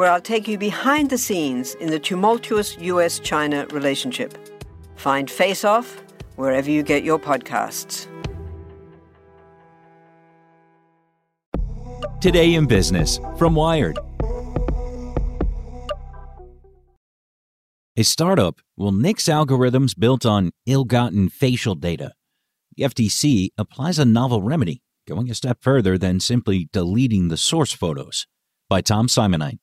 where I'll take you behind the scenes in the tumultuous US China relationship. Find Face Off wherever you get your podcasts. Today in Business from Wired. A startup will nix algorithms built on ill gotten facial data. The FTC applies a novel remedy, going a step further than simply deleting the source photos. By Tom Simonite.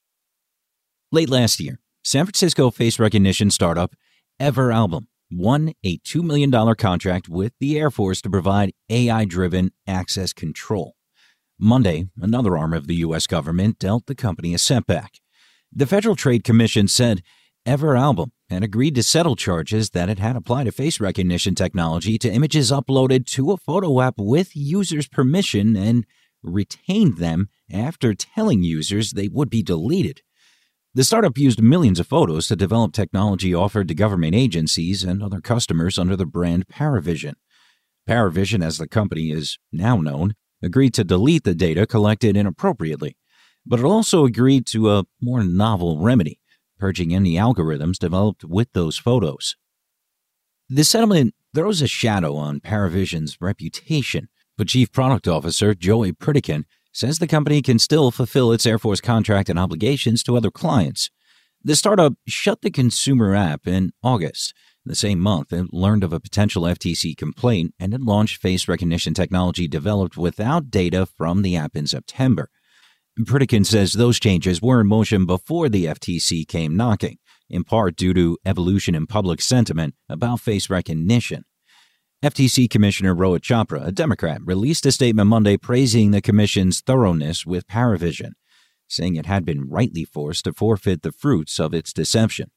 Late last year, San Francisco face recognition startup Everalbum won a $2 million contract with the Air Force to provide AI driven access control. Monday, another arm of the U.S. government dealt the company a setback. The Federal Trade Commission said Everalbum had agreed to settle charges that it had applied a face recognition technology to images uploaded to a photo app with users' permission and retained them after telling users they would be deleted. The startup used millions of photos to develop technology offered to government agencies and other customers under the brand Paravision. Paravision, as the company is now known, agreed to delete the data collected inappropriately, but it also agreed to a more novel remedy, purging any algorithms developed with those photos. The settlement throws a shadow on Paravision's reputation, but Chief Product Officer Joey Pritikin says the company can still fulfill its Air Force contract and obligations to other clients. The startup shut the consumer app in August. The same month, it learned of a potential FTC complaint and it launched face recognition technology developed without data from the app in September. Pritikin says those changes were in motion before the FTC came knocking, in part due to evolution in public sentiment about face recognition. FTC Commissioner Rohit Chopra, a Democrat, released a statement Monday praising the Commission's thoroughness with Paravision, saying it had been rightly forced to forfeit the fruits of its deception.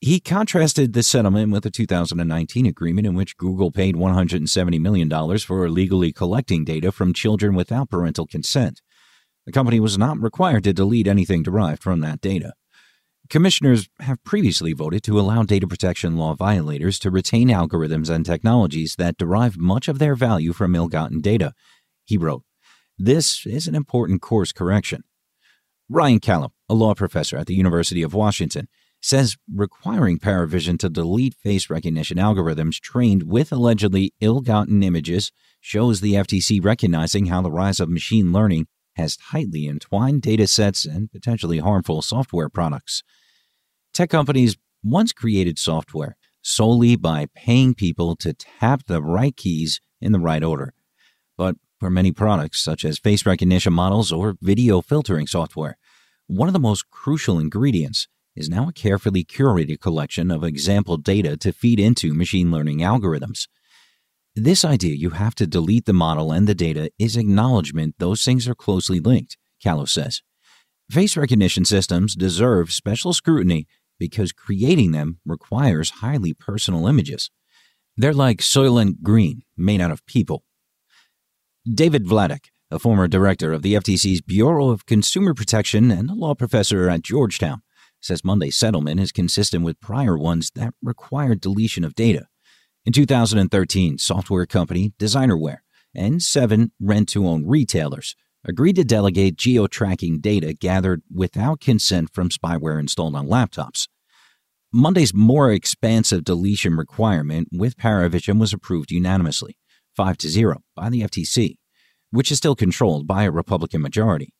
He contrasted the settlement with a 2019 agreement in which Google paid $170 million for illegally collecting data from children without parental consent. The company was not required to delete anything derived from that data. Commissioners have previously voted to allow data protection law violators to retain algorithms and technologies that derive much of their value from ill gotten data. He wrote, This is an important course correction. Ryan Calo, a law professor at the University of Washington, says requiring Paravision to delete face recognition algorithms trained with allegedly ill gotten images shows the FTC recognizing how the rise of machine learning has tightly entwined data sets and potentially harmful software products. Tech companies once created software solely by paying people to tap the right keys in the right order. But for many products, such as face recognition models or video filtering software, one of the most crucial ingredients is now a carefully curated collection of example data to feed into machine learning algorithms. This idea you have to delete the model and the data is acknowledgement those things are closely linked, Calo says. Face recognition systems deserve special scrutiny because creating them requires highly personal images. They're like Soylent Green, made out of people. David Vladeck, a former director of the FTC's Bureau of Consumer Protection and a law professor at Georgetown, says Monday's settlement is consistent with prior ones that required deletion of data. In 2013, software company Designerware and seven rent to own retailers agreed to delegate geo tracking data gathered without consent from spyware installed on laptops. Monday's more expansive deletion requirement with Paravision was approved unanimously, 5 to 0, by the FTC, which is still controlled by a Republican majority.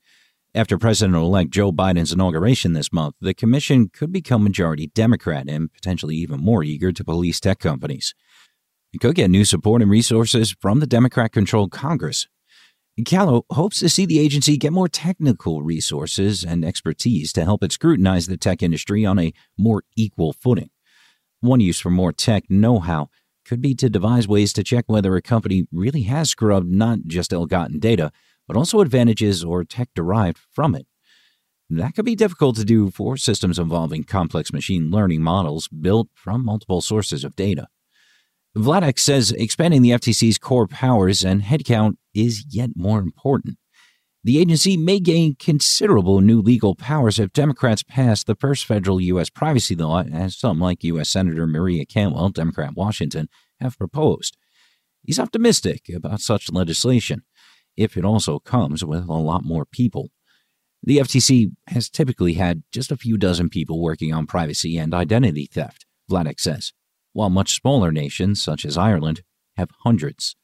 After President elect Joe Biden's inauguration this month, the commission could become majority Democrat and potentially even more eager to police tech companies. It could get new support and resources from the Democrat controlled Congress. Calo hopes to see the agency get more technical resources and expertise to help it scrutinize the tech industry on a more equal footing. One use for more tech know how could be to devise ways to check whether a company really has scrubbed not just ill gotten data but also advantages or tech derived from it. That could be difficult to do for systems involving complex machine learning models built from multiple sources of data. Vladeck says expanding the FTC's core powers and headcount is yet more important. The agency may gain considerable new legal powers if Democrats pass the first federal U.S. privacy law, as some like U.S. Senator Maria Cantwell, Democrat Washington, have proposed. He's optimistic about such legislation if it also comes with a lot more people. The FTC has typically had just a few dozen people working on privacy and identity theft, Vladeck says, while much smaller nations, such as Ireland, have hundreds.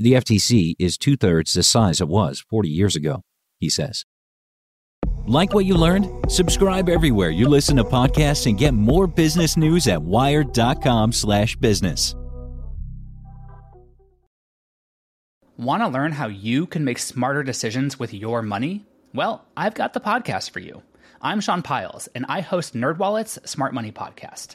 The FTC is two thirds the size it was 40 years ago, he says. Like what you learned? Subscribe everywhere you listen to podcasts and get more business news at wired.com/business. Want to learn how you can make smarter decisions with your money? Well, I've got the podcast for you. I'm Sean Pyles, and I host NerdWallet's Smart Money Podcast.